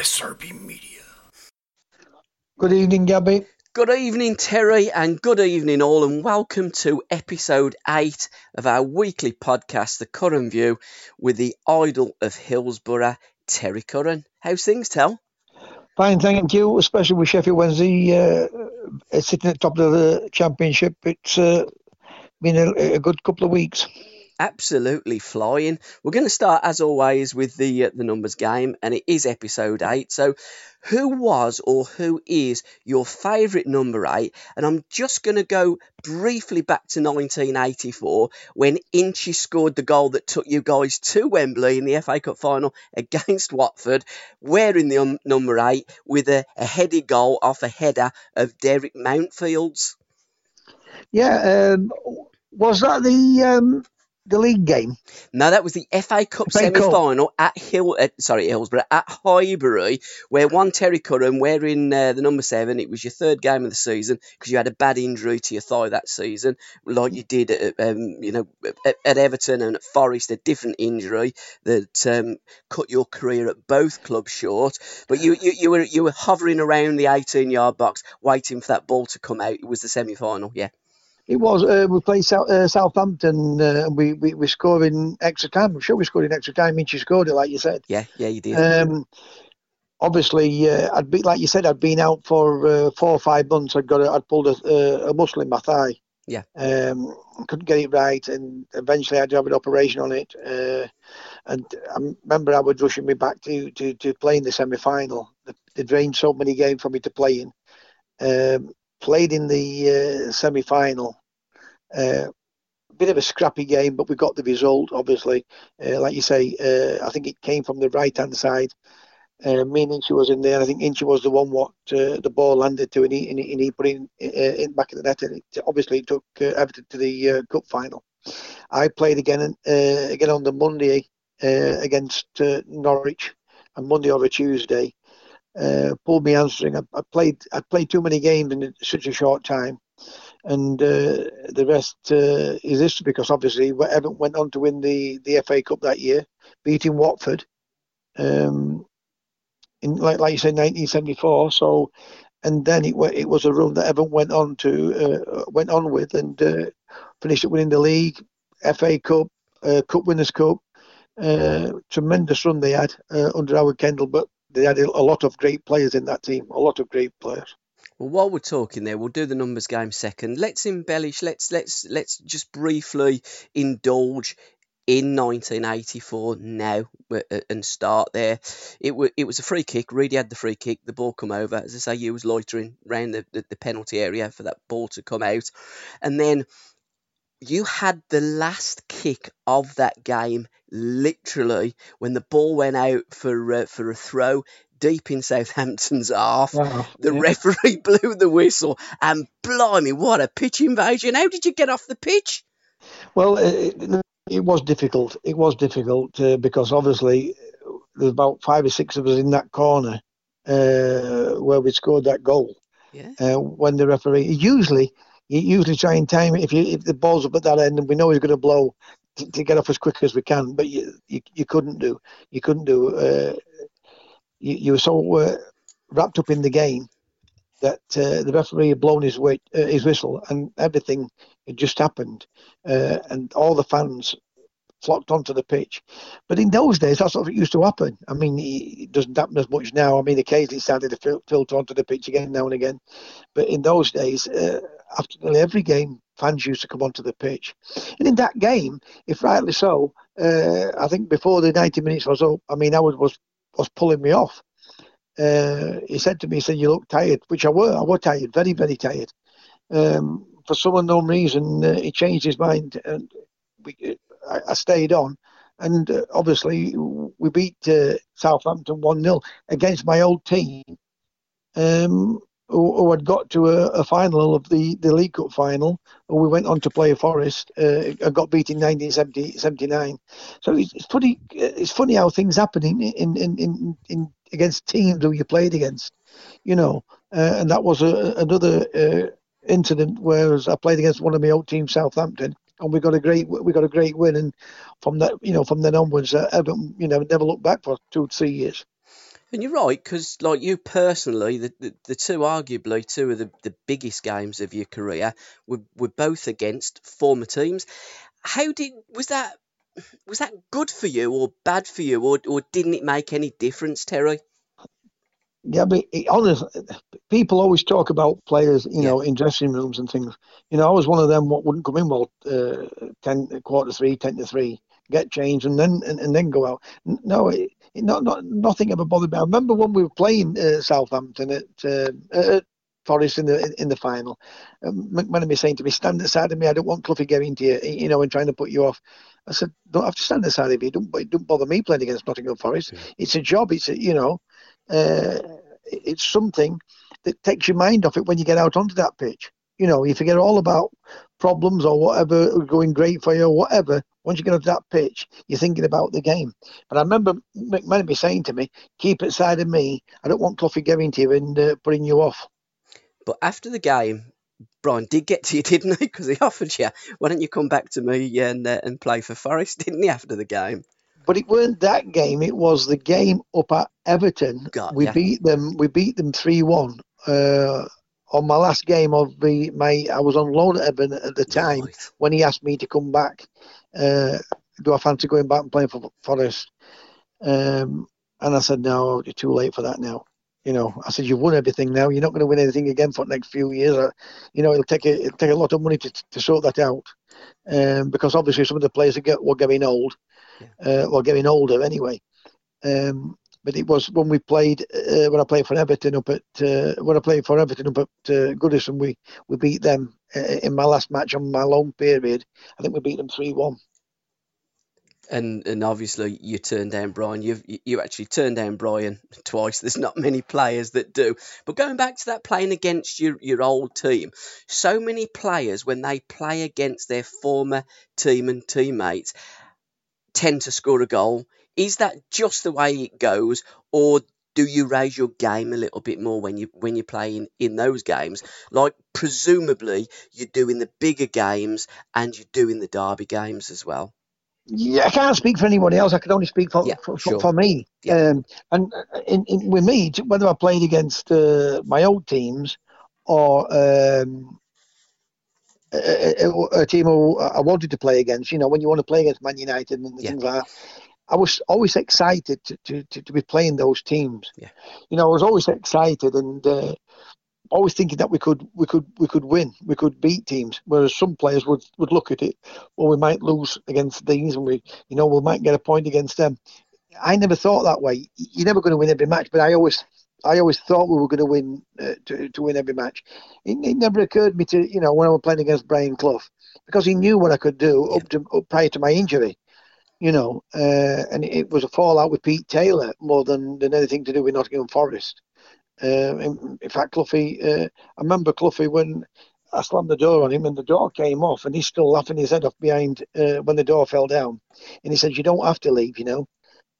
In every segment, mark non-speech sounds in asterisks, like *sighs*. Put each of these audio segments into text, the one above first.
SRB Media. Good evening, Gabby. Good evening, Terry, and good evening, all, and welcome to episode 8 of our weekly podcast, The Curran View, with the idol of Hillsborough, Terry Curran. How's things, Tel? Fine, thank you. Especially with Sheffield Wednesday uh, sitting at the top of the championship. It's uh, been a, a, good couple of weeks. Absolutely flying. We're going to start, as always, with the uh, the numbers game, and it is episode eight. So, who was or who is your favourite number eight? And I'm just going to go briefly back to 1984 when Inchy scored the goal that took you guys to Wembley in the FA Cup final *laughs* against Watford, wearing the um, number eight with a, a headed goal off a header of Derek Mountfields. Yeah, um, was that the um, the league game? No, that was the FA Cup semi-final at Hill. Uh, sorry, Hillsborough at Highbury, where one Terry Curran wearing uh, the number seven. It was your third game of the season because you had a bad injury to your thigh that season, like you did at um, you know at, at, Everton and at Forest, a different injury that um, cut your career at both clubs short. But you, you you were you were hovering around the 18-yard box, waiting for that ball to come out. It was the semi-final, yeah. It was. Uh, we played South, uh, Southampton. Uh, we, we we scored in extra time. I'm sure we scored in extra time. I mean, you scored it, like you said. Yeah, yeah, you did. Um, obviously, uh, I'd be like you said. I'd been out for uh, four or five months. I'd got. A, I'd pulled a, a muscle in my thigh. Yeah. Um, couldn't get it right, and eventually I had to have an operation on it. Uh, and I remember I was rushing me back to to, to play in the semi final. They drained so many games for me to play in. Um, played in the uh, semi final uh, bit of a scrappy game, but we got the result. Obviously, uh, like you say, uh, I think it came from the right hand side. Uh, me and was in there. I think Inchy was the one what uh, the ball landed to, and he, and he, and he put in uh, in back of the net. And it obviously took uh, Everton to the uh, cup final. I played again again on the Monday against Norwich, on Monday a Tuesday. pulled me hamstring. I, I played I played too many games in such a short time and uh, the rest uh, is history because obviously Everton went on to win the, the FA Cup that year, beating Watford. Um, in like like you said, 1974. So, and then it it was a run that Everton went on to uh, went on with and uh, finished up winning the league, FA Cup, uh, Cup Winners' Cup. Uh, tremendous run they had under Howard Kendall, but they had a lot of great players in that team, a lot of great players. Well, while we're talking there, we'll do the numbers game second. Let's embellish. Let's let's let's just briefly indulge in 1984 now uh, and start there. It was it was a free kick. Reedy had the free kick. The ball come over. As I say, you was loitering around the, the, the penalty area for that ball to come out, and then you had the last kick of that game literally when the ball went out for uh, for a throw deep in Southampton's half. Wow, the yeah. referee *laughs* blew the whistle, and blimey, what a pitch invasion! How did you get off the pitch? Well, it, it was difficult. It was difficult uh, because obviously there's about five or six of us in that corner uh, where we scored that goal. Yeah. Uh, when the referee usually you usually try and time it if you if the ball's up at that end and we know he's going to blow to, to, get off as quick as we can, but you, you, you couldn't do you couldn't do uh, you, you were so uh, wrapped up in the game that uh, the referee had blown his, uh, his whistle and everything had just happened. Uh, and all the fans flocked onto the pitch. But in those days, that's what used to happen. I mean, it doesn't happen as much now. I mean, occasionally it started to filter onto the pitch again now and again. But in those days, uh, after nearly every game, fans used to come onto the pitch. And in that game, if rightly so, uh, I think before the 90 minutes was up, I mean, was, was was pulling me off. Uh, he said to me, he said, you look tired, which I were. I was tired, very, very tired. Um, for some unknown reason, uh, he changed his mind and we, I, I, stayed on. and uh, obviously we beat uh, Southampton one 0 against my old team, um, who, who, had got to a, a, final of the, the League Cup final. We went on to play Forest uh, and got beat in 1979. So it's, it's, funny. It's funny how things happen in in, in, in, in against teams who you played against, you know. Uh, and that was a, another uh, incident where I played against one of my old teams, Southampton, and we got a great we got a great win. And from that, you know, from then onwards, uh, you know, never looked back for two three years. And you're right, because like you personally, the, the, the, two arguably two of the, the biggest games of your career were, were both against former teams. How did was that was that good for you or bad for you, or or didn't it make any difference, Terry? Yeah, but honest, people always talk about players, you know, in dressing rooms and things. You know, I was one of them what wouldn't come in well, uh, ten quarter three, ten to three, get changed, and then and, and then go out. No, it, it, not not nothing ever bothered me. I remember when we were playing uh, Southampton at, uh, at Forest in the in the final. Um, McMenemy saying to me, "Stand aside of me. I don't want Cloughie getting to you, you know, and trying to put you off." I said, "Don't have to stand aside of me. Don't don't bother me playing against Nottingham Forest. Yeah. It's a job. It's a, you know." Uh, it's something that takes your mind off it when you get out onto that pitch. You know, you forget all about problems or whatever going great for you or whatever. Once you get onto that pitch, you're thinking about the game. But I remember McMenemy saying to me, "Keep it side of me. I don't want Cloughie getting to you and uh, putting you off." But after the game, Brian did get to you, *laughs* didn't he? Because he offered you, "Why don't you come back to me and uh, and play for Forest?" *laughs* Didn't he after the game? But it weren't that game. It was the game up at Everton. God, we yeah. beat them. We beat them three one. Uh, on my last game of the my, I was on loan at Everton at the time right. when he asked me to come back. Uh, do I fancy going back and playing for Forest? Um, and I said no, you're too late for that now. You know, I said you've won everything now. You're not going to win anything again for the next few years. Uh, you know, it'll take a, it'll take a lot of money to to sort that out. Um, because obviously some of the players are get, were getting old uh, getting older anyway. Um, but it was when we played uh, when I played for Everton up at uh, when I played for Everton up at uh, Goodison, we we beat them uh, in my last match on my loan period. I think we beat them three one. And and obviously you turned down Brian. You you actually turned down Brian *laughs* twice. There's not many players that do. But going back to that playing against your your old team, so many players when they play against their former team and teammates tend to score a goal. Is that just the way it goes, or do you raise your game a little bit more when you when you're playing in those games? Like presumably you're doing the bigger games and you're doing the derby games as well. Yeah, I can't speak for anybody else. I can only speak for yeah, for, sure. for, me. Yeah. Um, and uh, in, in, with me, whether I played against uh, my old teams or um, a, a, team who I wanted to play against. You know, when you want to play against Man United and yeah. things like that. I was always excited to, to, to, to, be playing those teams. Yeah. You know, I was always excited and uh, always thinking that we could we could we could win, we could beat teams. Whereas some players would, would look at it, well, we might lose against these, and we you know we might get a point against them. I never thought that way. You're never going to win every match, but I always I always thought we were going to win uh, to, to win every match. It, it, never occurred to me to you know when I was playing against Brian Clough because he knew what I could do up to up prior to my injury, you know, uh, and it was a fallout with Pete Taylor more than, than anything to do with Nottingham Forest. Uh, in, in, fact, Cloughie, uh, I remember Cloughie when I slammed the door on him and the door came off and he's still laughing his head off behind uh, when the door fell down. And he said, "You don't have to leave, you know."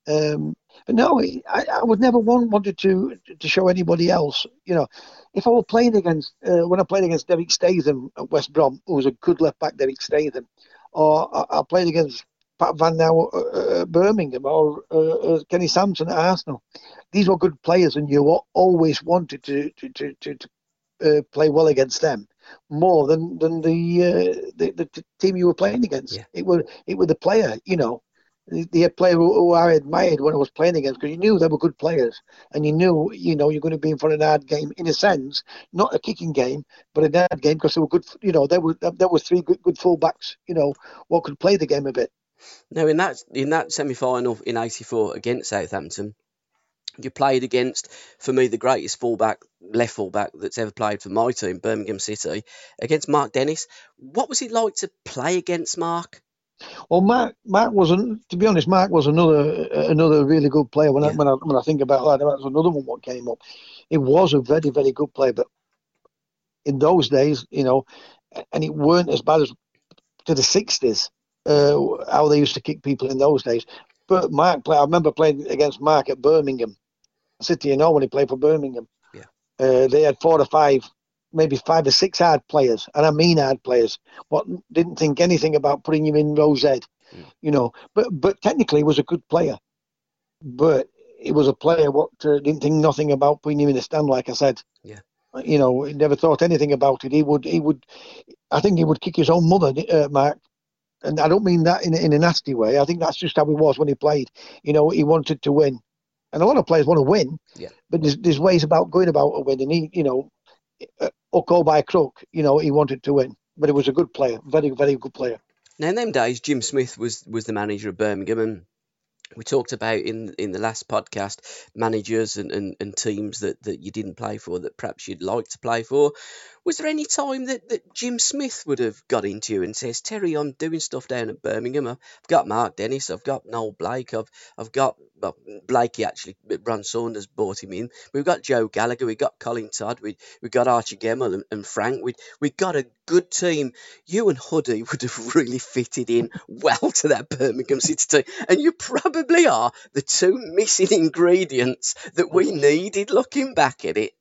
Um, no, I, I would never want wanted to to show anybody else. You know, if I were playing against uh, when I played against Derek Statham at West Brom, who was a good left back, Derek Statham, or I, I played against Pat Van den Hauwe at Birmingham or uh, uh, Kenny Sansom at Arsenal. These were good players, and you always wanted to to to, to, to uh, play well against them more than than the, uh, the, the team you were playing against. Yeah. It was it was the player, you know the player who I admired when I was playing against because you knew they were good players and you knew you know you're going to be in for an hard game in a sense, not a kicking game, but a hard game because they were good. You know, there were there were three good good fullbacks. You know, what could play the game a bit. Now in that in that semi final in '84 against Southampton, you played against for me the greatest fullback left fullback that's ever played for my team, Birmingham City, against Mark Dennis. What was it like to play against Mark? Well, Mark, Mark wasn't. To be honest, Mark was another another really good player. When I when I when I think about that, that was another one what came up. It was a very very good player, but in those days, you know, and it weren't as bad as to the sixties. Uh, how they used to kick people in those days. But Mark, played. I remember playing against Mark at Birmingham City. You know when he played for Birmingham. Yeah. Uh, they had four or five maybe five or six hard players, and I mean hard players, what didn't think anything about putting him in row Z, mm. you know. But but technically, he was a good player, but he was a player what uh, didn't think nothing about putting him in the stand. Like I said, yeah, you know, he never thought anything about it. He would he would, I think he would kick his own mother, uh, Mark. And I don't mean that in, in a nasty way. I think that's just how he was when he played. You know, he wanted to win, and a lot of players want to win. Yeah. But there's, there's ways about going about a win, and he, you know, or by crook, you know, he wanted to win. But he was a good player, very, very good player. Now, in them days, Jim Smith was, was the manager of Birmingham, and we talked about in in the last podcast managers and, and, and teams that, that you didn't play for that perhaps you'd like to play for. Was there any time that, that Jim Smith would have got into you and says, Terry, I'm doing stuff down at Birmingham. I've got Mark Dennis, I've got Noel Blake, I've I've got well, Blakey actually, Ron Saunders brought him in. We've got Joe Gallagher, we've got Colin Todd, we we've got Archie Gemmill and, and Frank. We we got a good team. You and Huddy *laughs* would have really fitted in well to that Birmingham City team, and you probably are the two missing ingredients that we needed. Looking back at it.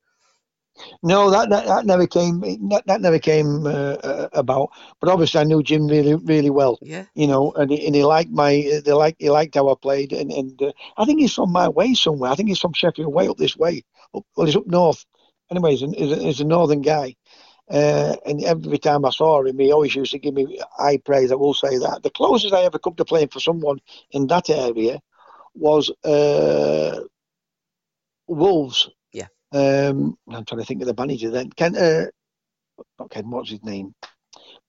No, that, that, that never came. That, that never came uh, uh, about. But obviously, I knew Jim really, really well. Yeah. You know, and he, and he liked my. They like he liked how I played, and and uh, I think he's from my way somewhere. I think he's from Sheffield, way up this way. Up, well, he's up north. Anyways, he's a, he's a northern guy. Uh, and every time I saw him, he always used to give me high praise. I will say that. The closest I ever come to playing for someone in that area was uh, Wolves Yeah. um, I'm trying to think of the manager then. Ken, uh, not Ken, what's his name?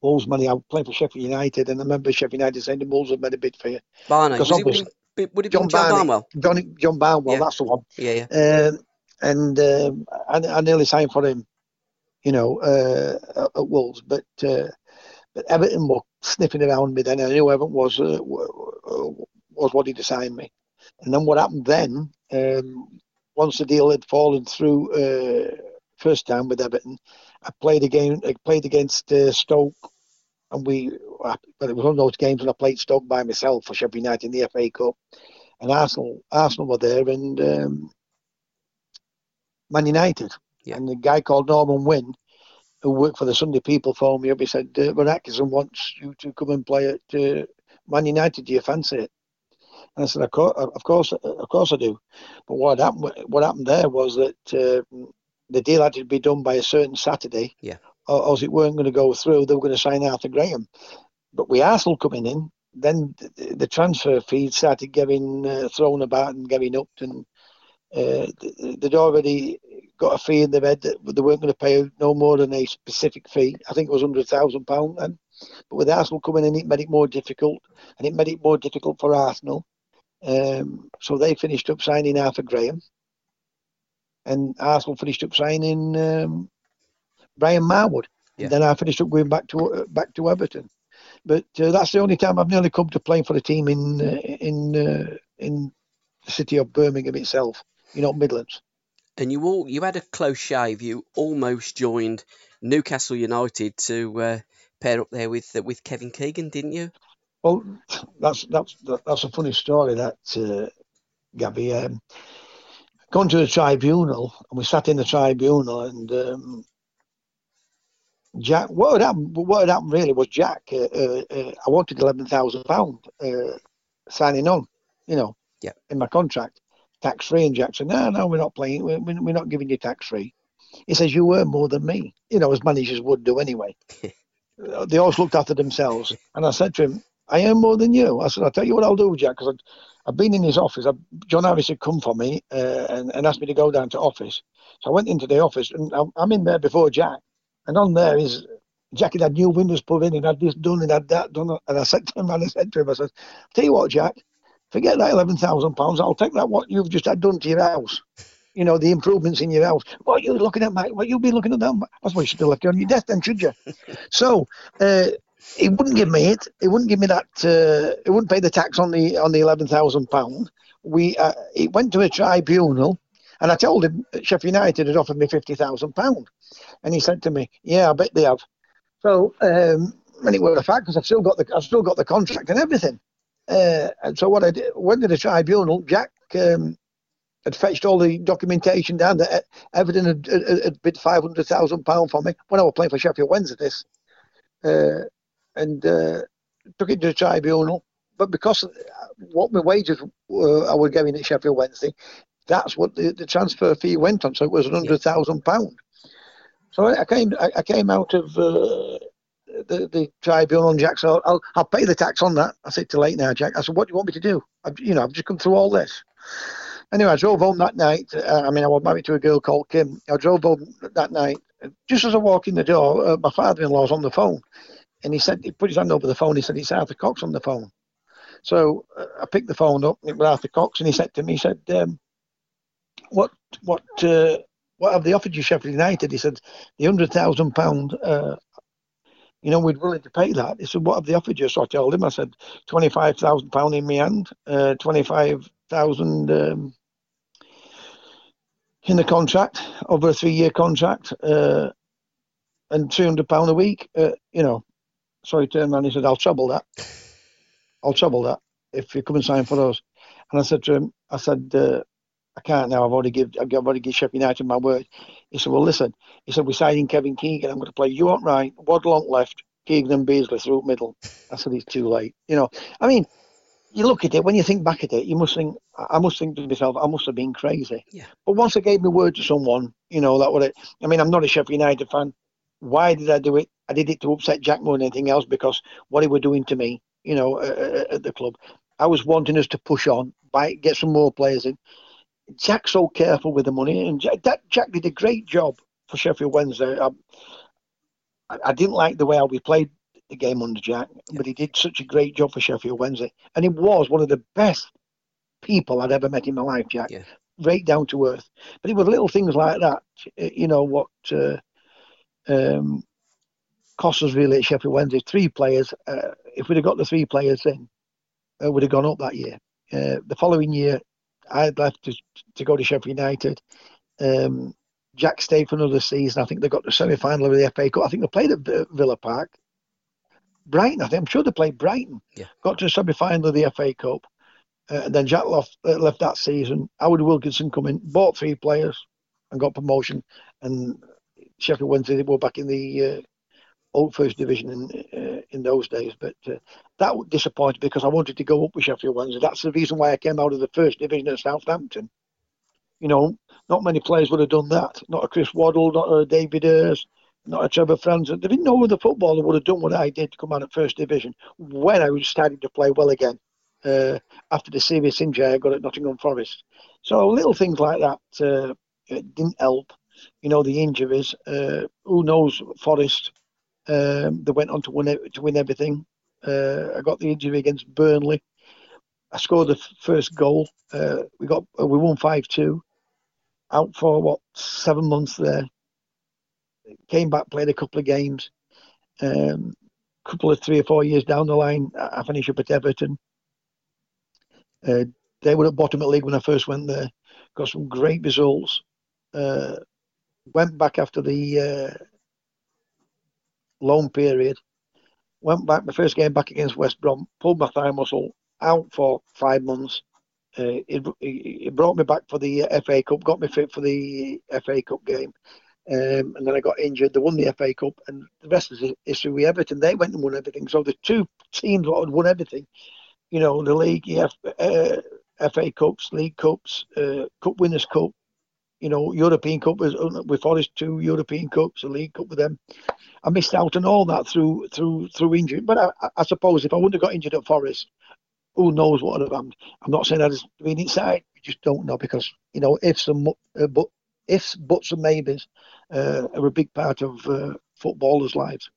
Wolves money. I played for Sheffield United, and I remember Sheffield United saying the Wolves have made a bid for you. Barney. Was it, would, it, would it John, John Barnwell? John, John Barnwell, yeah. that's the one. Yeah, yeah. Um, and um, I, I, nearly signed for him, you know, uh, at Wolves, but uh, but Everton were sniffing around me then. I knew Everton was uh, was what he'd assigned me. And then what happened then? Um, once the deal had fallen through uh, first time with Everton, I played again. I played against uh, Stoke, and we. But it was one of those games when I played Stoke by myself for Sheffield United in the FA Cup, and Arsenal. Arsenal were there, and um, Man United, yeah. and the guy called Norman Wynn, who worked for the Sunday People, phoned me up. He said, uh, "Ron Atkinson wants you to come and play at uh, Man United. Do you fancy it?" And I said, of course, of course, of course I do. But what happened, what happened there was that uh, the deal had to be done by a certain Saturday. Yeah. Or, or it weren't going to go through. They were going to sign Arthur Graham. But with Arsenal coming in, then the, transfer fees started getting uh, thrown about and getting up, and uh, they'd already got a fee in their head that they weren't going to pay no more than a specific fee. I think it was hundred thousand pound then. But with Arsenal coming in, it made it more difficult, and it made it more difficult for Arsenal. Um, so they finished up signing Arthur Graham, and Arsenal finished up signing um, Brian Marwood. Yeah. And then I finished up going back to uh, back to Everton. But uh, that's the only time I've nearly come to playing for a team in uh, in uh, in the city of Birmingham itself. You know, Midlands. And you all you had a close shave. You almost joined Newcastle United to uh, pair up there with with Kevin Keegan, didn't you? Well, that's that's that's a funny story. That uh, Gabby, um, gone to the tribunal, and we sat in the tribunal, and um, Jack. What had happened? What had happened really was Jack. Uh, uh, uh I wanted eleven thousand pound uh, signing on, you know, yeah. in my contract, tax free. And Jack said, "No, no, we're not playing. We're, we're not giving you tax free." He says, "You earn more than me," you know, as managers would do anyway. *laughs* they always looked after themselves, and I said to him, I earn more than you. I said, I'll tell you what I'll do, Jack, because I've been in his office. I, John Harris had come for me uh, and, and, asked me to go down to office. So I went into the office and I'm, I'm in there before Jack. And on there is Jack had had new windows put in and had this done and had that done. And I said to him, and I said to him, I said, tell you what, Jack, forget that £11,000. I'll take that what you've just had done to your house. You know, the improvements in your house. What are you looking at, Mike? What you be looking at that? That's why you should have left on your desk then, should you? *laughs* so, uh, he wouldn't give me it. He wouldn't give me that. Uh, he wouldn't pay the tax on the on the eleven thousand pound. We uh, it went to a tribunal, and I told him Sheffield United had offered me fifty thousand pound, and he said to me, "Yeah, I bet they have." So, um, and it was a fact because I've still got the I've still got the contract and everything. Uh, and so what I did, went to the tribunal. Jack um, had fetched all the documentation down that Everton had, had, had bid five hundred thousand pound for me when I was playing for Sheffield Wednesday. This, uh, and uh, took it to the tribunal. But because what my wages were, I was getting at Sheffield Wednesday, that's what the, the transfer fee went on. So it was hundred thousand pound. So I came I, I came out of uh, the, the tribunal and Jack said, I'll, I'll pay the tax on that. I said, too late now, Jack. I said, what do you want me to do? I've, you know, I've just come through all this. Anyway, I drove home that night. Uh, I mean, I was married to a girl called Kim. I drove home that night. Just as I walk in the door, uh, my father-in-law's on the phone. And he said, he put his hand over the phone. He said, it's Arthur Cox on the phone. So uh, I picked the phone up. It was Arthur Cox. And he said to me, he said, um, what, what, uh, what have they offered you, Sheffield United? He said, the £100,000 uh, you know, we'd willing to pay that. He said, what have they offered you? So I told him, I said, £25,000 in my hand, uh, 25000 um, in the contract, over a three-year contract, uh, and £300 a week, uh, you know. So he turned around and he said, I'll trouble that. I'll trouble that if you come and sign for us. And I said to him, I said, uh, I can't now. I've already give I've already give Sheffield United my word. He said, Well listen, he said, We're signing Kevin Keegan, I'm gonna play you on right, Waddle on left, Keegan and Beardsley through middle. I said it's too late. You know, I mean, you look at it, when you think back at it, you must think I must think to myself, I must have been crazy. Yeah. But once I gave my word to someone, you know, that would it I mean, I'm not a Sheffield United fan. Why did I do it? I did it to upset Jack more than anything else because what he were doing to me, you know, uh, at the club. I was wanting us to push on, buy, get some more players in. Jack's so careful with the money, and Jack, that, Jack did a great job for Sheffield Wednesday. I, I didn't like the way how we played the game under Jack, yeah. but he did such a great job for Sheffield Wednesday, and he was one of the best people I'd ever met in my life, Jack. Yeah. Right down to earth. But it was little things like that, you know, what uh, um, cost us really at Sheffield Wednesday. Three players. Uh, if we'd have got the three players in, uh, would have gone up that year. Uh, the following year, I had left to, to go to Sheffield United. Um, Jack stayed for another season. I think they got the semi final of the FA Cup. I think they played at Villa Park. Brighton, I think. I'm sure they played Brighton. Yeah. Got to the semi final of the FA Cup. Uh, and then Jack left, uh, left that season. Howard Wilkinson come in, bought three players, and got promotion. And Sheffield Wednesday were back in the uh, old first division in uh, in those days. But uh, that disappointed me because I wanted to go up with Sheffield Wednesday. That's the reason why I came out of the first division at Southampton. You know, not many players would have done that. Not a Chris Waddle, not a David Ayres, not a Trevor Francis. There didn't know the footballer would have done what I did to come out of first division when I was starting to play well again. Uh, after the serious injury I got at Nottingham Forest. So little things like that uh, didn't help. You know, the injuries. Uh, who knows Forest um, they went on to win to win everything. Uh, I got the injury against Burnley. I scored the first goal. Uh, we got uh, we won five two. Out for what seven months there. Came back, played a couple of games. Um, couple of three or four years down the line, I finished up at Everton. Uh, they were at bottom of the league when I first went there. Got some great results. Uh, went back after the uh, loan period. Went back my first game back against West Brom, pulled my thigh muscle out for five months. Uh, it, it brought me back for the FA Cup, got me fit for the FA Cup game. Um, and then I got injured. They won the FA Cup, and the rest is history with Everton. They went and won everything. So the two teams that had won everything, you know, the league, yeah, uh, FA Cups, League Cups, uh, Cup Winners' Cup, you know, European Cup with, with Forest, two European Cups, a League Cup with them. I missed out on all that through through through injury. But I, I suppose if I wouldn't have got injured at Forest, who knows what would have happened? I'm not saying I'd been inside. We just don't know because you know ifs and uh, but ifs, buts and maybes uh, are a big part of uh, footballers' lives.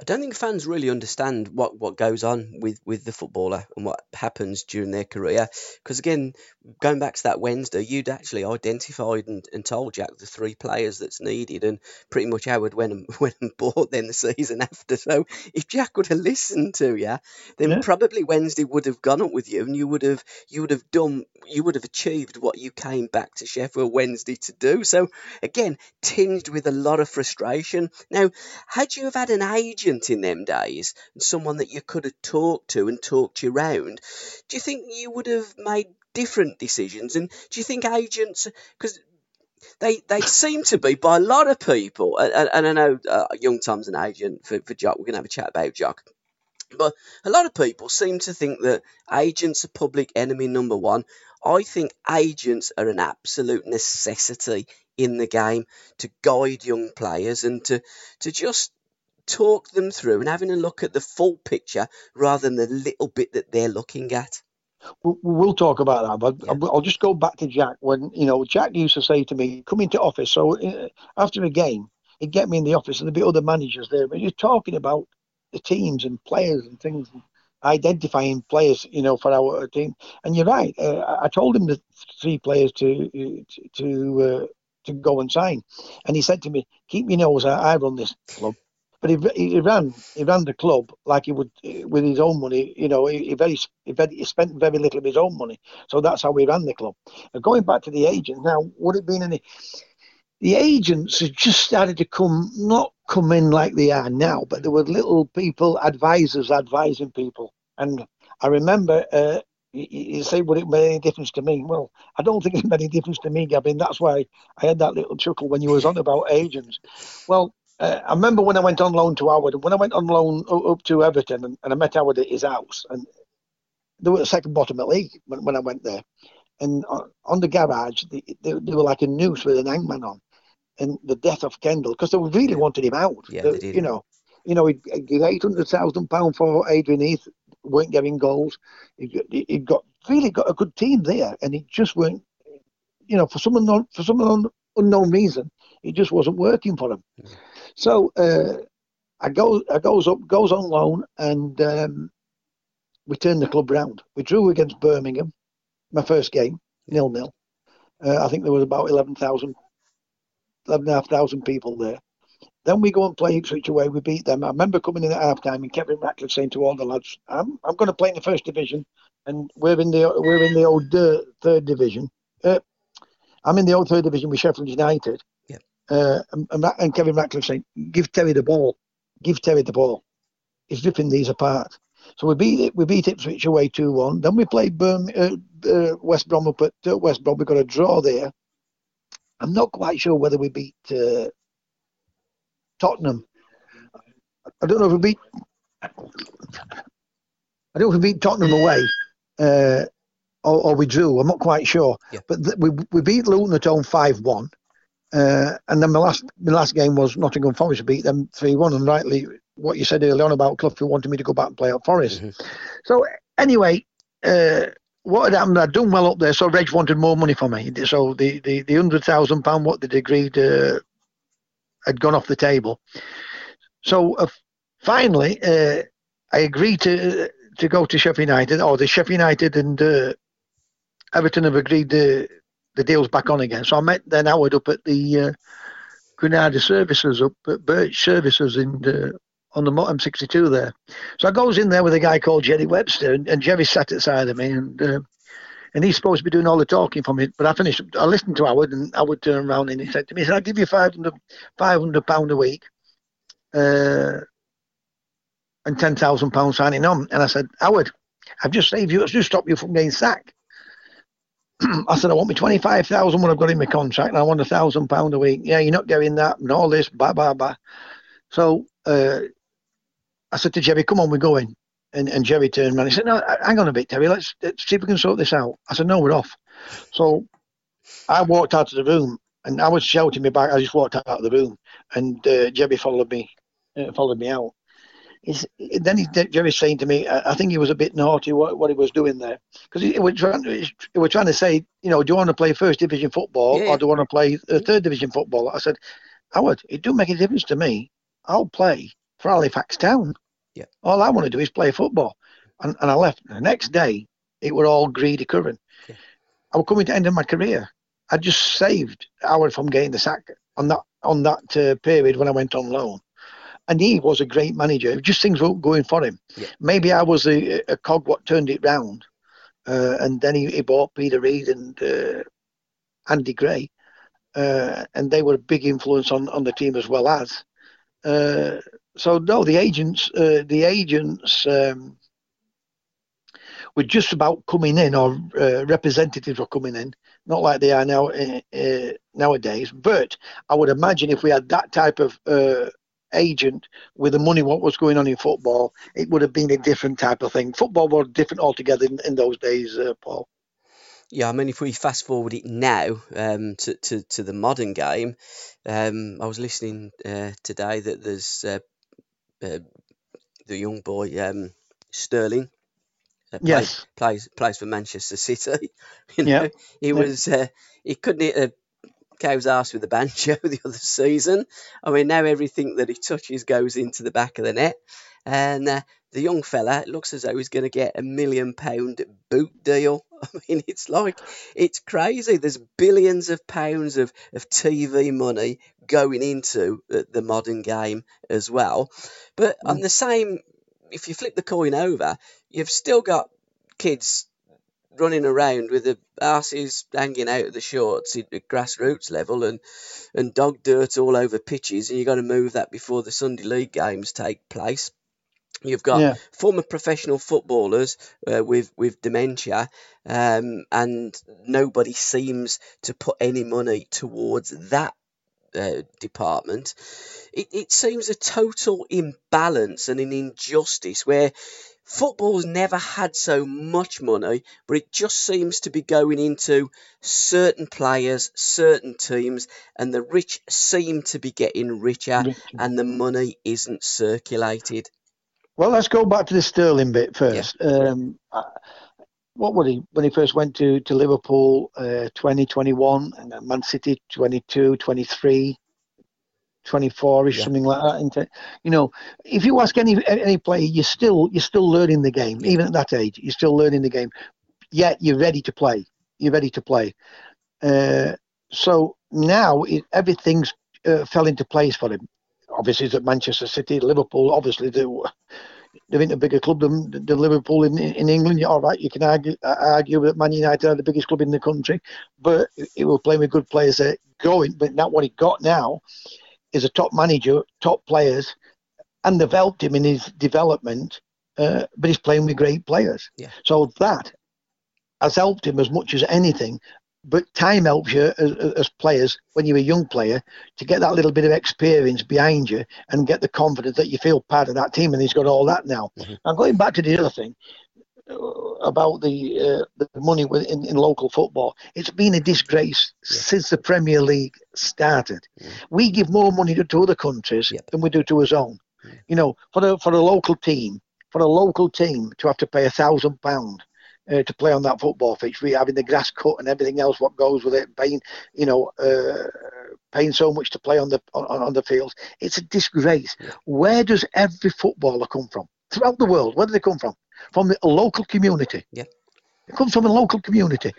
I don't think fans really understand what, what goes on with, with the footballer and what happens during their career. Because again, going back to that Wednesday, you'd actually identified and, and told Jack the three players that's needed, and pretty much Howard went and *laughs* went and bought then the season after. So if Jack would have listened to you, then Yeah. probably Wednesday would have gone up with you, and you would have you would have done you would have achieved what you came back to Sheffield Wednesday to do. So again, tinged with a lot of frustration. Now, had you have had an agent in them days, and someone that you could have talked to and talked you round, do you think you would have made different decisions? And do you think agents, because they they seem to be by a lot of people, and, and- I know uh, young Tom's an agent for, for Jock. We're gonna have a chat about Jock. But a lot of people seem to think that agents are public enemy number one. I think agents are an absolute necessity in the game to guide young players and to, to just talk them through and having a look at the full picture rather than the little bit that they're looking at. We'll, we'll talk about that, but Yeah. I'll, just go back to Jack. When you know, Jack used to say to me, "Come into office." So uh, after a game, he'd get me in the office, and there'd be other managers there, but you're talking about the teams and players and things, and identifying players, you know, for our team. And you're right. Uh, I- told him the three players to to to, uh, to go and sign, and he said to me, "Keep your nose out. I run this club." But he, he ran he ran the club like he would uh, with his own money. You know, he, he very he, very, he spent very little of his own money. So that's how we ran the club. And going back to the agents now, would it been any? The agents had just started to come, not come in like they are now, but there were little people, advisors advising people. And I remember uh, you, you say, would it make any difference to me? Well, I don't think it made any difference to me, Gavin. That's why I had that little chuckle when you was on about agents. Well, uh, I remember when I went on loan to Howard, when I went on loan up to Everton, and, and I met Howard at his house, and they were the second bottom of the league when, when I went there. And on, on the garage, they, they, they were like a noose with an hangman on. And the death of Kendall, because they really wanted him out. Yeah, The- they did. You know, you know, he'd give eight hundred thousand pound for Adrian Heath, weren't getting goals. He got, he got really got a good team there, and he just weren't. You know, for some unknown, for some unknown, unknown reason, it just wasn't working for him. So uh, I go, I goes up, goes on loan, and um, we turned the club round. We drew against Birmingham, my first game, nil nil. Uh, I think there was about 11,000, 11,500 people there. Then we go and play Ipswich away. We beat them. I remember coming in at half time and Kevin Ratcliffe saying to all the lads, "I'm I'm going to play in the first division, and we're in the we're in the old uh, third division. Uh, I'm in the old third division with Sheffield United." Uh, and, and, Kevin Ratcliffe saying, "Give Terry the ball. Give Terry the ball. He's ripping these apart." So we beat it. We beat Ipswich away two one. Then we played uh, uh, West Brom up at West Brom. We got a draw there. I'm not quite sure whether we beat uh, Tottenham. I don't know if we beat. I don't know if we beat Tottenham away, uh, or, or we drew. I'm not quite sure. Yeah. But th- we we beat Luton at home five one, uh, and then my last my last game was Nottingham Forest. Beat them three one, and rightly what you said earlier on about Clough wanted me to go back and play at Forest. Mhm. So anyway, uh, what had happened? I'd done well up there, so Reg wanted more money for me. So the the, the hundred thousand pound what they'd agreed uh, had gone off the table. So uh, finally, uh, I agreed to to go to Sheffield United, or the Sheffield United and uh, Everton have agreed the the deal's back on again. So I met then Howard up at the uh, Granada Services up at Birch Services in the, on the Mo- M62 there. So I goes in there with a guy called Jerry Webster, and, and Jerry sat at the side of me, and uh, and he's supposed to be doing all the talking for me. But I finished. I listened to Howard, and Howard turned around and he said to me, he said, "I'll give you 500 500 pound a week, uh, and ten thousand pound signing on." And I said, "Howard, I've just saved you. I've just stopped you from getting sacked." *clears throat* I said, "I want me twenty five thousand when I've got in my contract, and I want a thousand pound a week." Yeah, you're not getting that, and all this, blah blah blah. So uh, I said to Jerry, "Come on, we're going." And, and Jerry turned around. He said, "No, hang on a bit, Terry. Let's, let's see if we can sort this out." I said, "No, we're off." So I walked out of the room, and I was shouting me back. I just walked out of the room, and uh, Jerry followed me, uh, followed me out. He's, then he, Jerry's saying to me, I, I think he was a bit naughty what, what he was doing there because he, he, was trying, he was trying to say, you know, do you want to play first division football Yeah. or do you want to play uh, third division football? I said, Howard, it don't make a difference to me. I'll play for Halifax Town. Yeah. All I want to do is play football. And, and I left. The next day, it were all greedy Curran. Yeah. I was coming to the end of my career. I just saved Howard from getting the sack on that on that uh, period when I went on loan. And he was a great manager. Just things weren't going for him. Yeah. Maybe I was a, a cog what turned it round. Uh, and then he, he bought Peter Reid and uh, Andy Gray. Uh, and they were a big influence on, on the team as well as. Uh, so no, the agents, uh, the agents um, were just about coming in, or uh, representatives were coming in, not like they are now nowadays. But I would imagine if we had that type of uh, agent with the money, what was going on in football, it would have been a different type of thing. Football was different altogether in, in those days, uh, Paul. Yeah, I mean, if we fast forward it now um, to, to, to the modern game, um, I was listening uh, today that there's uh, uh, the young boy um, Sterling. Uh, play- Yes. plays plays for Manchester City. *laughs* you know, Yeah, he was uh, he couldn't hit a cow's ass with a banjo *laughs* the other season. I mean, now everything that he touches goes into the back of the net, and uh, the young fella it looks as though he's going to get a million pound boot deal. *laughs* I mean, it's like it's crazy. There's billions of pounds of, of TV money going into the, the modern game as well. But on the same, if you flip the coin over, you've still got kids running around with the asses hanging out of the shorts at grassroots level and, and dog dirt all over pitches, and you've got to move that before the Sunday league games take place. You've got Yeah. former professional footballers uh, with with dementia, um, and nobody seems to put any money towards that uh, department. It, it seems a total imbalance and an injustice where football's never had so much money, but it just seems to be going into certain players, certain teams, and the rich seem to be getting richer, and the money isn't circulated. Well, let's go back to the Sterling bit first. Um, uh, what would he when he first went to to Liverpool? Uh, 2021 and Man City 22, 23, 24 ish, Yeah. something like that. Isn't it? You know, if you ask any any player, you're still you're still learning the game, even at that age. You're still learning the game. Yet you're ready to play. You're ready to play. Uh, so now it, everything's uh, fell into place for him. Obviously, at Manchester City, Liverpool. Obviously, they, they're in a bigger club than, than Liverpool in in England. All right, you can argue argue that Man United are the biggest club in the country, but it will play with good players going. But not what he got now is a top manager, top players, and they've helped him in his development. Uh, but he's playing with great players. Yeah. So that has helped him as much as anything. But time helps you as, as players when you're a young player to get that little bit of experience behind you and get the confidence that you feel part of that team. And he's got all that now. Mhm. Now going back to the other thing about the uh, the money in, in local football, it's been a disgrace Yeah. since the Premier League started. Mhm. We give more money to, to other countries than we do to our own. You know, for a for a local team, for a local team to have to pay a thousand pound uh, to play on that football pitch, we having the grass cut and everything else what goes with it, paying you know uh, paying so much to play on the on, on the fields. It's a disgrace. Yeah. Where does every footballer come from throughout the world? Where do they come from? From the local community. Yeah. It comes from a local community.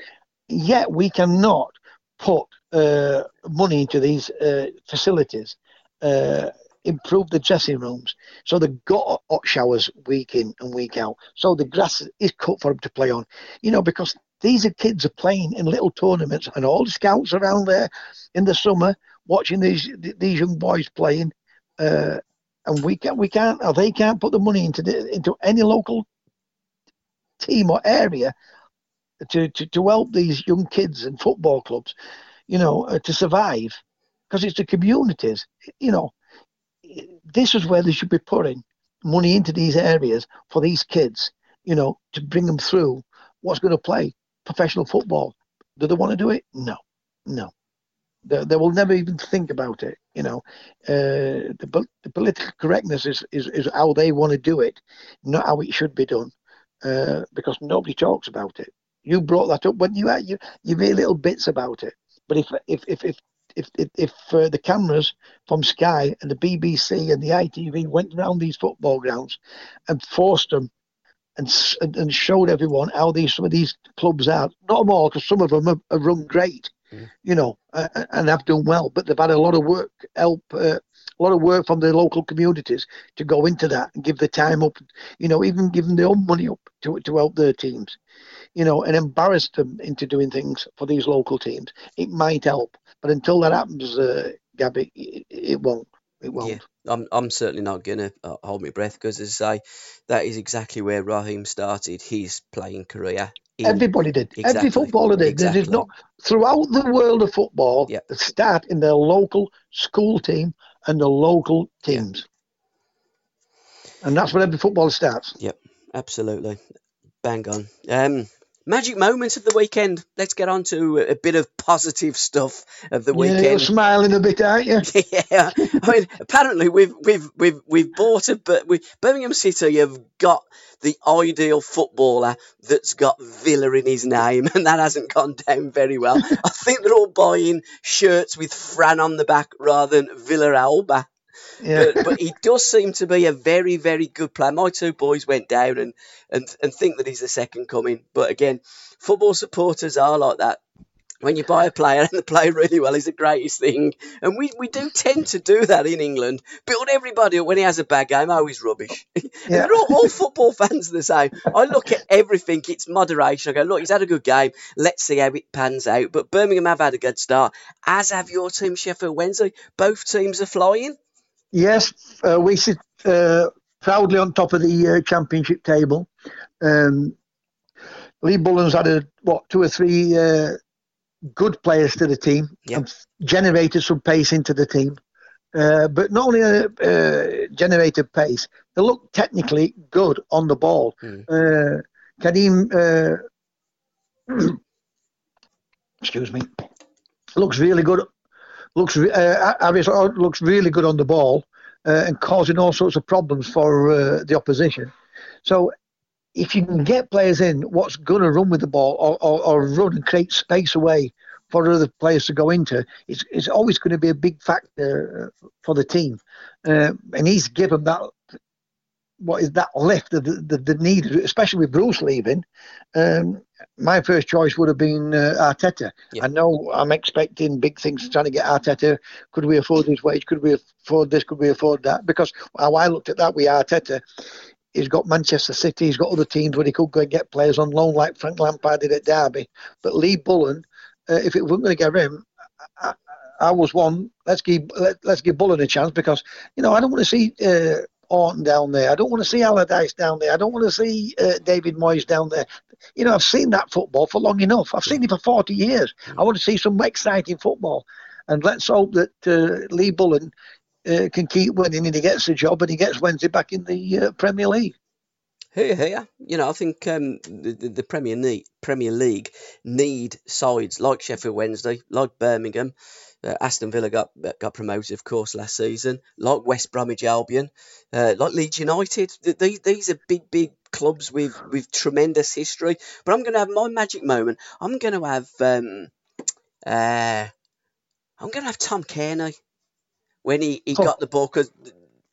Yet we cannot put uh, money into these uh, facilities. Uh, improve the dressing rooms so they've got hot showers week in and week out so the grass is cut for them to play on you know because these are kids are playing in little tournaments and all the scouts around there in the summer watching these these young boys playing uh, and we can't we can't or they can't put the money into the, into any local team or area to, to, to help these young kids and football clubs you know uh, to survive because it's the communities you know this is where they should be putting money into these areas for these kids, you know, to bring them through what's going to play professional football. Do they want to do it? No, no. They, they will never even think about it. You know, uh, the, the political correctness is, is, is how they want to do it, not how it should be done, uh, because nobody talks about it. You brought that up when you had you you made little bits about it, but if if if if if if, if uh, the cameras from Sky and the BBC and the ITV went around these football grounds and forced them and and showed everyone how these some of these clubs are. Not them all, because some of them have, have run great, mm. you know, uh, and have done well. But they've had a lot of work, help, uh, a lot of work from the local communities to go into that and give the time up, you know, even giving their own money up to to help their teams, you know, and embarrass them into doing things for these local teams. It might help, but until that happens, uh, Gabby, it, it won't. It won't. Yeah. I'm I'm certainly not gonna uh, hold my breath because, as I say, that is exactly where Raheem started his playing career. In, Everybody did. Exactly, Every footballer did. Exactly. Not throughout the world of football. Yep. Start in their local school team and the local teams. And that's where every football starts. Yep, absolutely. Bang on. Um, magic moments of the weekend. Let's get on to a bit of positive stuff of the weekend. Yeah, you're smiling a bit, aren't you? *laughs* yeah. I mean, apparently we've we've we've we've bought a but we Birmingham City have got the ideal footballer that's got Villa in his name, *laughs* and that hasn't gone down very well. I think they're all buying shirts with Fran on the back rather than Villalba. Yeah. But, but, he does seem to be a very, very good player. My two boys went down and, and, and think that he's the second coming. But again, football supporters are like that when you buy a player *laughs* and the player really well is the greatest thing. And we, we do tend to do that in England. Build everybody up when he has a bad game. Oh, he's rubbish. *laughs* Yeah. all, all, football fans are the same. I look at everything, it's moderation. I go, look, he's had a good game. Let's see how it pans out. But Birmingham have had a good start, as have your team, Sheffield Wednesday. Both teams are flying. Yes, uh, we sit uh, proudly on top of the uh, championship table. Um, Lee Bullen's had a, what, two or three uh, good players to the team yep. and generated some pace into the team. Uh, but not only uh, uh, generated pace, they look technically good on the ball. Mm. Uh, Kadeem, uh, *clears throat* excuse me, looks really good. Looks uh, looks really good on the ball uh, and causing all sorts of problems for the opposition. So if you can get players in, what's going to run with the ball or, or, or, run and create space away for other players to go into, it's, it's always going to be a big factor uh, for the team. Uh, and he's given that what is that lift the, the, the need, especially with Bruce leaving. Um, my first choice would have been uh, Arteta. Yeah. I know I'm expecting big things trying to get Arteta. Could we afford his wage? Could we afford this? Could we afford that? Because how I looked at that with Arteta, He's got Manchester City. He's got other teams where he could go and get players on loan, like Frank Lampard did at Derby. But Lee Bullen, uh, if it wasn't going to get him, I, I, was one. Let's give let, us give Bullen a chance because you know I don't want to see uh, Orton down there. I don't want to see Allardyce down there. I don't want to see uh, David Moyes down there. You know I've seen that football for long enough. I've seen it for 40 years. I want to see some exciting football. And let's hope that uh, Lee Bullen uh, can keep winning and he gets a job and he gets Wednesday back in the uh, Premier League. Here, here. You know, I think um, the, the Premier, need, Premier League need sides like Sheffield Wednesday, like Birmingham. Uh, Aston Villa got got promoted, of course, last season. Like West Bromwich Albion, uh, like Leeds United. These these are big, big clubs with with tremendous history. But I'm going to have my magic moment. I'm going to have um, uh, I'm going to have Tom Cairney when he, he got the ball because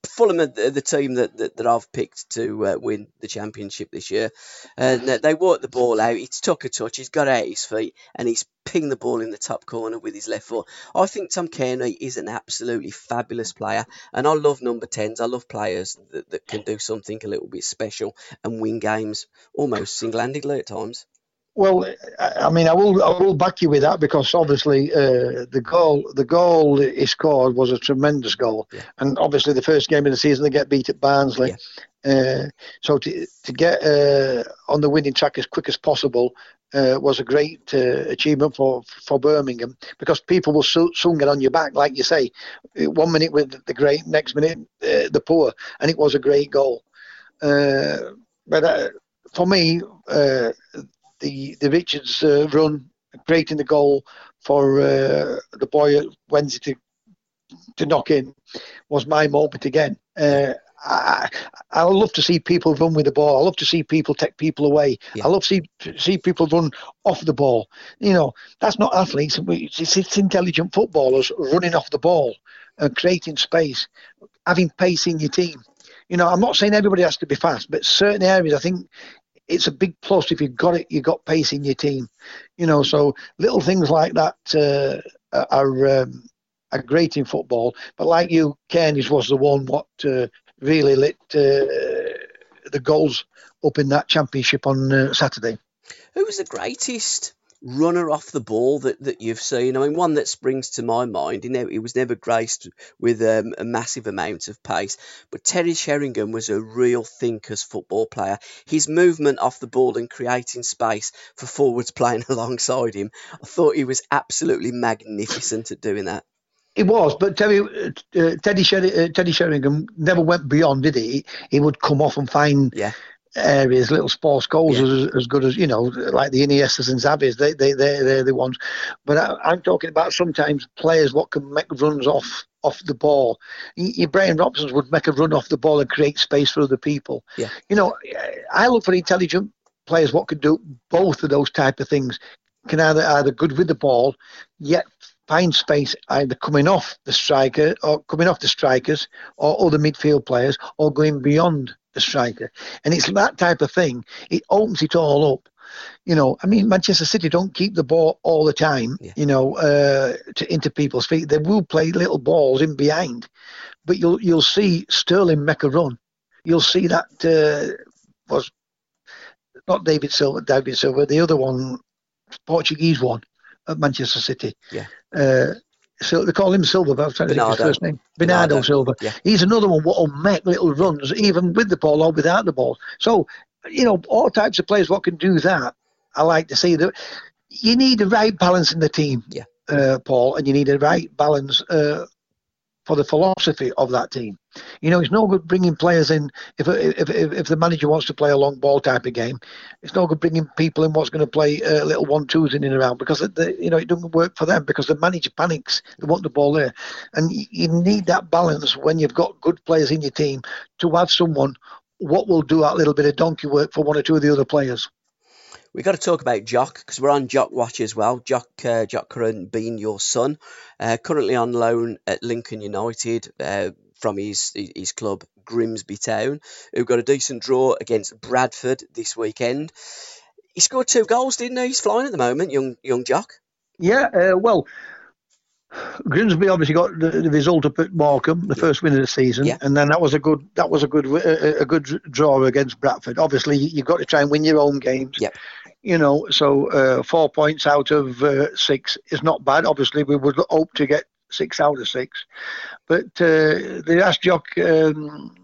Fulham are the, team that, that, that, I've picked to uh, win the championship this year. And they worked the ball out. He took a touch. He's got out his feet and he's pinged the ball in the top corner with his left foot. I think Tom Cairney is an absolutely fabulous player. And I love number 10s. I love players that, that can do something a little bit special and win games almost single handedly at times. Well, I mean, I will I will back you with that because obviously uh, the goal the goal he scored was a tremendous goal, yeah. and obviously the first game of the season they get beat at Barnsley, yeah. uh, so to to get uh, on the winning track as quick as possible uh, was a great uh, achievement for for Birmingham because people will so, soon get on your back, like you say, one minute with the great, next minute uh, the poor, and it was a great goal. but for me the the Richards uh, run, creating the goal for uh, the boy Wednesday to to knock in, was my moment again. Uh, I, I love to see people run with the ball. I love to see people take people away. Yeah. I love to see see people run off the ball. You know, that's not athletes. It's, it's intelligent footballers running off the ball and creating space, having pace in your team. You know, I'm not saying everybody has to be fast, but certain areas, I think it's a big plus if you've got it, you've got pace in your team. You know, so little things like that uh, are um, are great in football. But like you, Cairney's was the one what uh, really lit uh, the goals up in that championship on uh, Saturday. Who was the greatest runner off the ball that, that you've seen? I mean, one that springs to my mind, you know, he was never graced with um, a massive amount of pace, but Terry Sheringham was a real thinker's football player. His movement off the ball and creating space for forwards *laughs* playing alongside him, I thought he was absolutely magnificent at doing that. It was, but Terry, uh, Teddy, Sher- uh, Teddy Sheringham never went beyond, did he? He would come off and find yeah. Areas, little sports goals yeah. as, as good as, you know, like the Iniestas and Xavis, they, they, they, they're the ones. But I, am talking about sometimes players what can make runs off off the ball. Your Brian Robsons would make a run off the ball and create space for other people. Yeah. You know, I look for intelligent players what can do both of those type of things. Can either either good with the ball, yet find space either coming off the striker or coming off the strikers or other midfield players or going beyond the striker. And it's that type of thing. It opens it all up. You know, I mean, Manchester City don't keep the ball all the time. Yeah. You know, uh, to, into people's feet. They will play little balls in behind, but you'll you'll see Sterling make a run. You'll see that uh, was not David Silva, David Silva, the other one, Portuguese one at Manchester City. Yeah. Uh, they call him Silver, but I'm trying to think his first name. Bernardo, Bernardo. Silva. Yeah. He's another one what will make little runs, even with the ball or without the ball. So, you know, all types of players what can do that. I like to see that. You need the right balance in the team, yeah. uh, Paul, and you need a right balance uh, for the philosophy of that team. You know, it's no good bringing players in if if if, if the manager wants to play a long ball type of game. It's no good bringing people in what's going to play uh, little one twos in and around because the, you know it doesn't work for them because the manager panics. They want the ball there, and you need that balance when you've got good players in your team to have someone what will do that little bit of donkey work for one or two of the other players we've got to talk about Jock because we're on Jock Watch as well. Jock uh, Jock Curran being your son, uh, currently on loan at Lincoln United uh, from his his club Grimsby Town, who got a decent draw against Bradford this weekend. He scored two goals, didn't he? He's flying at the moment, young young Jock. Yeah, uh, well. Grimsby obviously got the, the, result up at Morecambe, the first win of the season, yeah. and then that was a good that was a good a, a good draw against Bradford. Obviously, you've got to try and win your own games. Yep you know, so uh, four points out of uh, six is not bad. Obviously, we would hope to get six out of six, but uh, they asked Jock, um,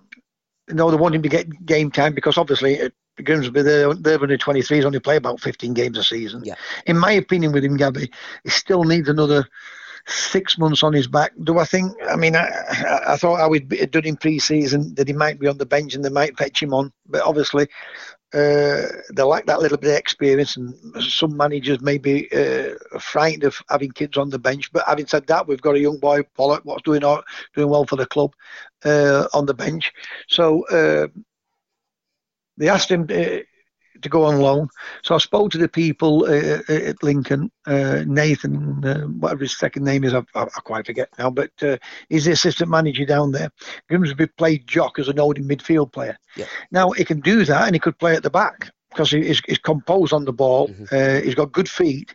you know, they want him to get game time because obviously at Grimsby they're, they're only 23, only play about 15 games a season. Yeah. In my opinion, with him, Gabby, he still needs another six months on his back. Do I think? I mean, I, I thought I would be done in pre-season that he might be on the bench and they might fetch him on, but obviously uh, they lack that little bit of experience, and some managers may be uh, frightened of having kids on the bench. But having said that, we've got a young boy, Pollock, what's doing doing well for the club uh, on the bench. So uh, they asked him uh, to go on loan. So I spoke to the people uh, uh at Lincoln, uh, Nathan, uh, whatever his second name is, I, I, I quite forget now, but uh, he's the assistant manager down there. Grimsby played Jock as an holding midfield player. Yeah. Now he can do that and he could play at the back because he's, he's composed on the ball. Mm-hmm. Uh, he's got good feet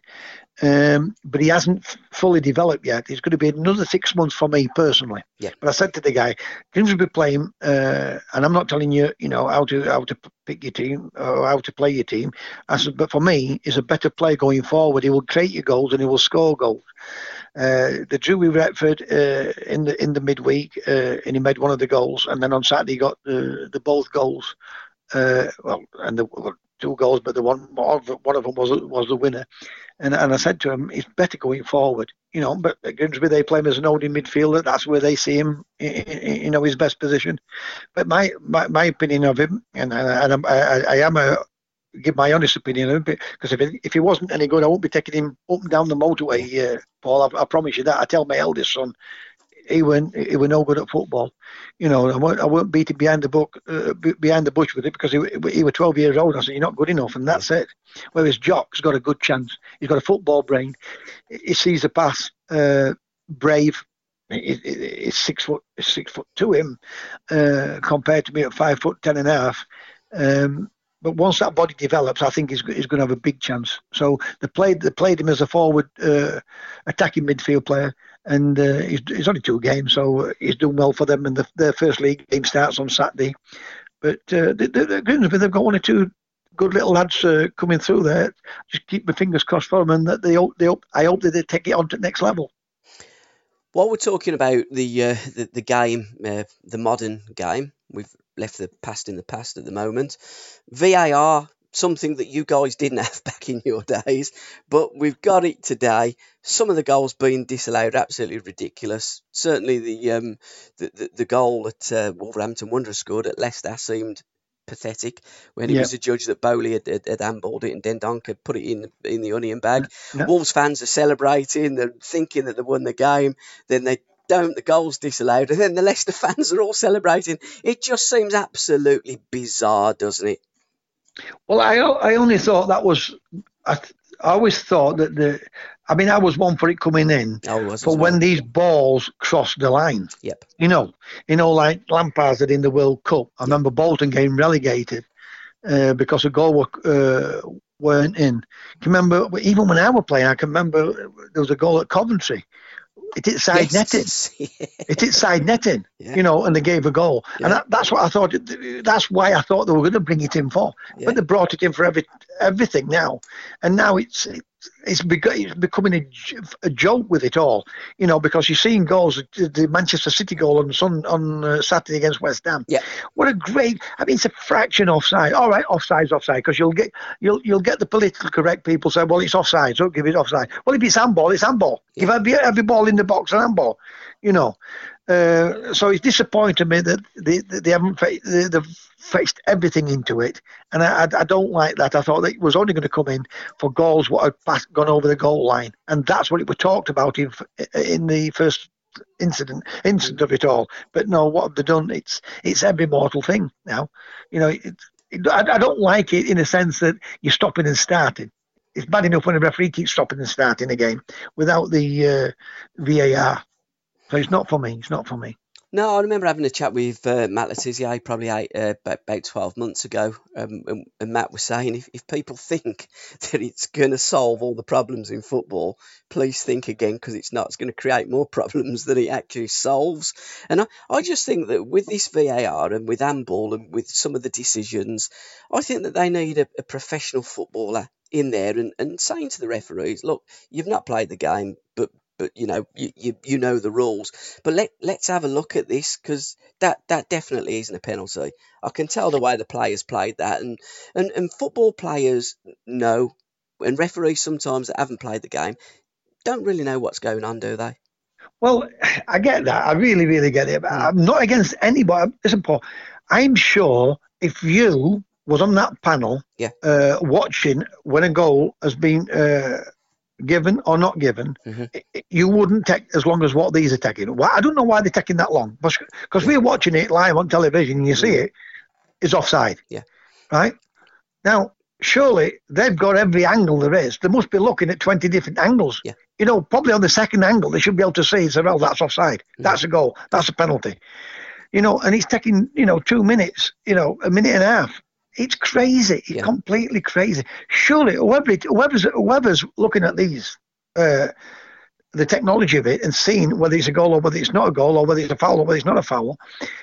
um, but he hasn't f- fully developed yet. It's going to be another six months for me personally. Yeah. But I said to the guy, Grimsby playing, uh, and I'm not telling you, you know, how to how to pick your team or how to play your team. I said, but for me, he's a better player going forward. He will create your goals and he will score goals. Uh, the drew with Retford uh, in the in the midweek, uh, and he made one of the goals. And then on Saturday, he got the the both goals. Uh, well, and the two goals, but the one one of them was was the winner. And and I said to him, it's better going forward, you know. But Grimsby, they play him as an holding midfielder. That's where they see him, you know, his best position. But my my, my opinion of him, and and I, I, I am a give my honest opinion of him because if it, if he wasn't any good, I won't be taking him up and down the motorway, uh, Paul. I, I promise you that. I tell my eldest son, he went he was no good at football. You know, I won't, I won't beat him behind the book uh, behind the bush with it because he he was 12 years old. I said you're not good enough, and that's it. Whereas Jock's got a good chance. He's got a football brain. He sees the pass. Uh, brave. He's six foot six foot to him uh, compared to me at five foot ten and a half. Um, but once that body develops, I think he's, he's going to have a big chance. So they played they played him as a forward uh, attacking midfield player, and uh, he's, he's only two games, so he's doing well for them. And the, their first league game starts on Saturday. But uh, the, the, the Grimsby, they've got one or two good little lads uh, coming through there. Just keep my fingers crossed for them, and that they, they I hope that they take it on to the next level. While we're talking about the uh, the, the, game, uh, the modern game, we've left the past in the past at the moment. VAR, something that you guys didn't *laughs* have back in your days, but we've got it today. Some of the goals being disallowed, absolutely ridiculous. Certainly the um, the, the, the goal that uh, Wolverhampton Wanderers scored at Leicester seemed pathetic when it was a judge that Boly had, had, had handballed it and Dendoncker had put it in in the onion bag. Wolves fans are celebrating, they're thinking that they won the game, then they don't, the goal's disallowed, and then the Leicester *laughs* fans are all celebrating. It just seems absolutely bizarre, doesn't it? Well, I I only thought that was I, I always thought that the I mean, I was one for it coming in oh, for when these balls crossed the line. Yep. You know, you know, like Lampard did in the World Cup. I remember Bolton getting relegated uh, because a goal were, uh, weren't in. Can you remember? Even when I was playing, I can remember there was a goal at Coventry it is side yes. netting. *laughs* it is side netting, yeah. you know, and they gave a goal. Yeah. And that, that's what I thought. That's why I thought they were going to bring it in for. Yeah. But they brought it in for every everything now, and now it's it's, it's becoming a, a, joke with it all, you know, because you're seeing goals, the Manchester City goal on Sun, on uh, Saturday against West Ham. Yeah. What a great! I mean, it's a fraction offside. All right, offside's offside because you'll get you'll you'll get the politically correct people say, well, it's offside, so give it offside. Well, if it's handball, it's handball. Yeah. Give every every ball in the box an handball, you know. Uh, so it's disappointing me that they, they haven't they, they've fetched everything into it, and I, I, don't like that. I thought it was only going to come in for goals what had passed, gone over the goal line, and that's what it was talked about in in the first incident incident of it all. But no, what have they done? It's it's every mortal thing now. You know, it, it, I, I don't like it in a sense that you're stopping and starting it's bad enough when a referee keeps stopping and starting a game without the uh, VAR. So it's not for me. It's not for me. No, I remember having a chat with uh, Matt Le Tissier probably eight, uh, about 12 months ago. Um, and, and, Matt was saying if, if people think *laughs* that it's going to solve all the problems in football, please think again because it's not. It's going to create more *laughs* problems than it actually solves. And I, I just think that with this VAR and with handball and with some of the decisions, I think that they need a, a professional footballer in there and, and saying to the referees, look, you've not played the game, but but you know you, you, you know the rules. But let let's have a look at this because that that definitely isn't a penalty. I can tell the way the players played that, and and, and football players know, and referees sometimes that haven't played the game don't really know what's going on, do they? Well, *sighs* I get that. I really, really get it. I'm not against anybody. Listen, Paul, I'm sure if you was on that panel yeah. uh, watching when a goal has been uh, given or not given, mm-hmm. it, you wouldn't take as long as what these are taking. Why, I don't know why they're taking that long, because we're watching it live on television and you see mm-hmm. it is offside. Yeah. Right now, surely they've got every angle there is. They must be looking at twenty different angles. Yeah. You know, probably on the second angle they should be able to see. So, well, that's offside. Mm-hmm. That's a goal. That's a penalty. You know, and it's taking you know two minutes. You know, a minute and a half it's crazy. It's yeah. completely crazy. Surely, whoever whoever's whoever's looking at these, uh, the technology of it, and seeing whether it's a goal or whether it's not a goal or whether it's a foul or whether it's not a foul,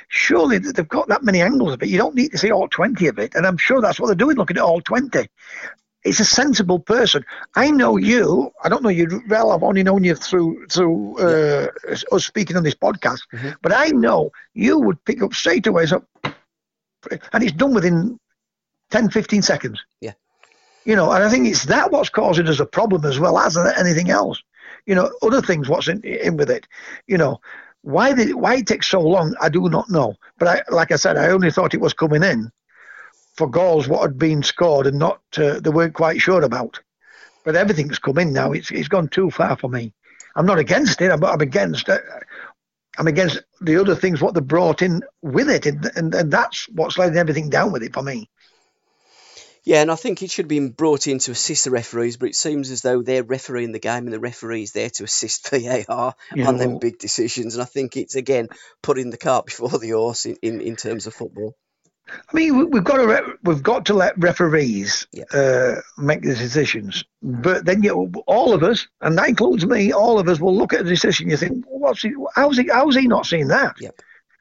surely they've got that many angles of it. You don't need to see all twenty of it, and I'm sure that's what they're doing, looking at all twenty. It's a sensible person. I know you. I don't know you well. I've only known you through through uh, us speaking on this podcast. Mm-hmm. But I know you would pick up straight away. So, and it's done within 10, 15 seconds. Yeah. You know, and I think it's that what's causing us a problem as well as anything else. You know, other things what's in, in with it. You know, why the, why it takes so long, I do not know. But I, like I said, I only thought it was coming in for goals what had been scored and not uh, they weren't quite sure about. But everything's come in now. It's it's gone too far for me. I'm not against it. I'm, I'm against it. I'm against the other things what they brought in with it, and, and, and that's what's letting everything down with it for me. Yeah, and I think it should be brought in to assist the referees, but it seems as though they're refereeing the game and the referee's there to assist *laughs* VAR Yeah, on them big decisions. And I think it's, again, putting the cart before the horse in, in, in terms of football. I mean, we- we've got to re- we've got to let referees Yeah. uh, make the decisions. But then you, all of us, and that includes me, all of us will look at the decision. You think, what's he? How's he? How's he not seen that? Yep.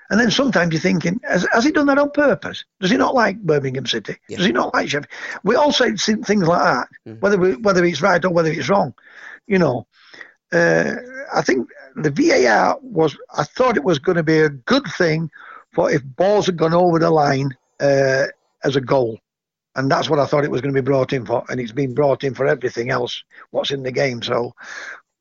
And then sometimes you're thinking, has, has he done that on purpose? Does he not like Birmingham City? Yeah. Does he not like Sheffield? We all say things like that, Mhm. whether we, whether it's right or whether it's wrong. You know, uh, I think the VAR was. I thought it was going to be a good thing for if balls had gone over the line uh, as a goal, and that's what I thought it was going to be brought in for. And it's been brought in for everything else what's in the game. So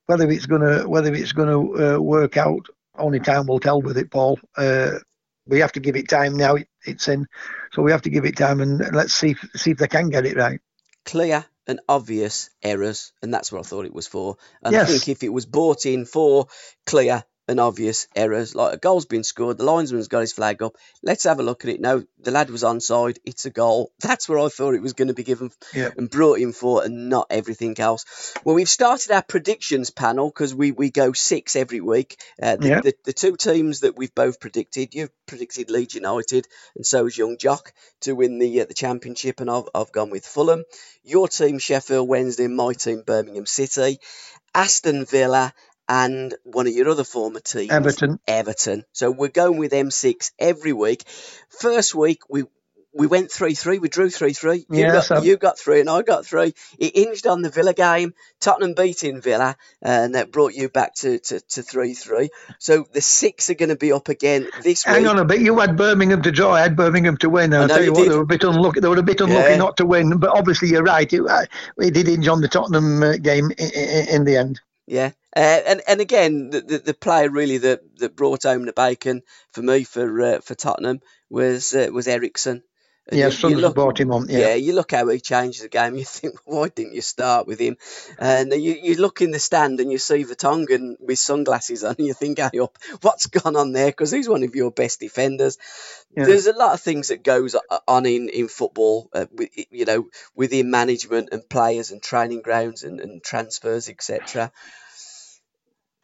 whether it's going to whether it's going to uh, work out, only time will tell with it, Paul. Uh, we have to give it time now. It, it's in, so we have to give it time and let's see if, see if they can get it right. Clear and obvious errors, and that's what I thought it was for. And Yes. I think if it was bought in for clear and obvious errors, like a goal's been scored, the linesman's got his flag up, let's have a look at it. No, the lad was onside, it's a goal. *laughs* That's where I thought it was going to be given Yeah. and brought in for, and not everything else. Well, we've started our predictions panel because we, we go six every week. Uh, the, Yeah. the, the two teams that we've both predicted, you've predicted Leeds United, and so has Young Jock to win the uh, the championship, and I've, I've gone with Fulham. Your team Sheffield Wednesday, my team Birmingham City, Aston Villa, and one of your other former teams, Everton. Everton. So we're going with M6 every week. First week we we went three three. We drew three three. You Yes, got um, you got three and I got three. It hinged on the Villa game. Tottenham beating Villa, and that brought you back to to, to three three. So the six are going to be up again this Hang week. Hang on a bit. You had Birmingham to draw. I had Birmingham to win. And I I tell you you what, did. they were a bit unlucky. They were a bit unlucky Yeah. not to win. But obviously, you're right. It, uh, it did hinge on the Tottenham uh, game in, in the end. Yeah, uh, and and again, the, the the player really that, that brought home the bacon for me for uh, for Tottenham was uh, was Eriksen. And Yeah, you- you look- brought him on. Yeah. Yeah. you look how he changed the game. *laughs* You think, why didn't you start with him? And you, you look in the stand and you see Vertonghen with sunglasses on, and *laughs* you think, hey, up, what's gone on there? Because he's one of your best defenders. Yeah. There's a lot of things that goes on in in football, uh, with, you know, within management and players and training grounds and, and transfers, etc.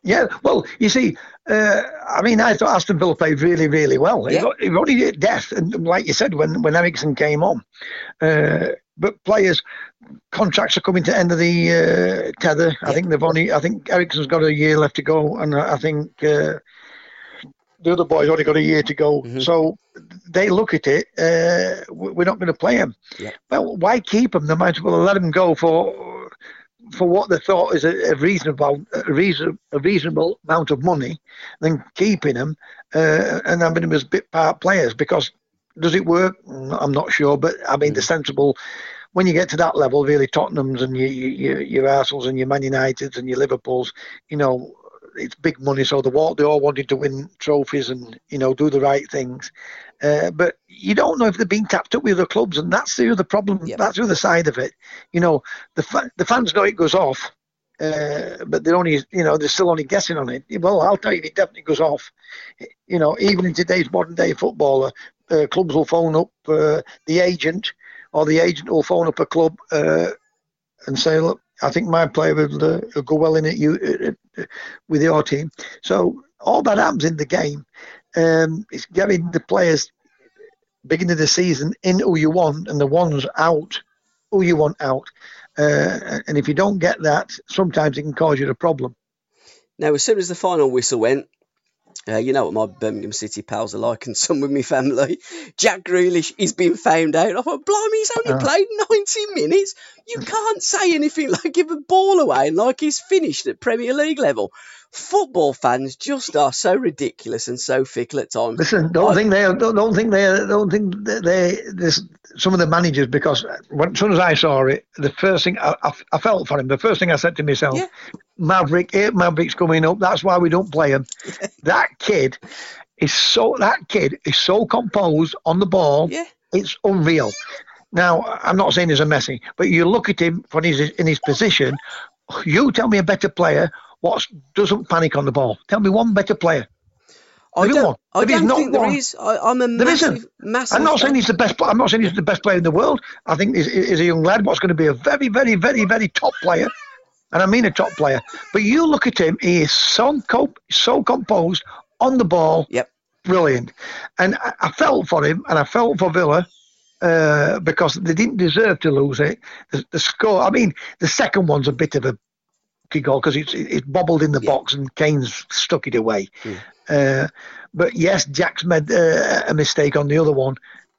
Yeah, well, you see, uh, I mean, I thought Aston Villa played really, really well. Yeah. got- It only did death, and like you said, when when Eriksen came on, uh, but players contracts are coming to end of the uh, tether. I think they've only, I think Eriksen's got a year left to go, and I think uh, the other boys only got a year to go. Mhm. So they look at it. Uh, we- we're not going to play him. Yeah. Well, why keep him? They might as well let him go for for what they thought is a, a reasonable a, reason, a reasonable amount of money than keeping them uh, and having them as bit part players because does it work? Mm, I'm not sure but I mean the sensible when you get to that level really Tottenham's and your your, your Arsenal's and your Man United's and your Liverpool's you know it's big money so they all, they all wanted to win trophies and you know do the right things uh, but you don't know if they're being tapped up with other clubs and that's the other problem Yep. that's the other side of it you know the fa- the fans know it goes off, uh, but they're only you know they're still only guessing on it. Well, I'll tell you, it definitely goes off. You know, even in today's modern day footballer, uh, clubs will phone up uh, the agent, or the agent will phone up a club uh, and say, look. I think my player will, uh, will go well in it you uh, uh, with your team. So all that happens in the game. Um, it's getting the players beginning of the season in who you want and the ones out who you want out. Uh, and if you don't get that, sometimes it can cause you a problem. Now, as soon as the final whistle went, uh, you know what my Birmingham City pals are like, and *laughs* some with my family. Jack Grealish is being found out. I thought, blimey, he's only Oh. played 90 minutes. You can't say anything like give a ball away and like he's finished at Premier League level. Football fans just are so ridiculous and so fickle at times. Listen, don't I- think they don't, don't think they don't think they this some of the managers because when, as soon as I saw it, the first thing I, I, I felt for him. The first thing I said to myself, Yeah. Maverick, eight Mavericks coming up. That's why we don't play him. *laughs* that kid is so that kid is so composed on the ball. Yeah. It's unreal. Now, I'm not saying he's a Messi, but you look at him when he's in his position. You tell me a better player what doesn't panic on the ball. Tell me one better player. I There don't, one. I There is don't not think there one. is. I, I'm a There massive, massive. I'm not saying he's the best. I'm not saying he's the best player in the world. I think he's, he's a young lad. What's going to be a very, very, very, very top player, and I mean a top player. But you look at him; he is so co- so composed on the ball. Yep. brilliant. And I, I felt for him, and I felt for Villa uh, because they didn't deserve to lose it. The, the score. I mean, the second one's a bit of a goal because it's it's bobbled in the Yeah. box and Kane's stuck it away. Mm. Uh, but yes, Jack's made uh, a mistake on the other one,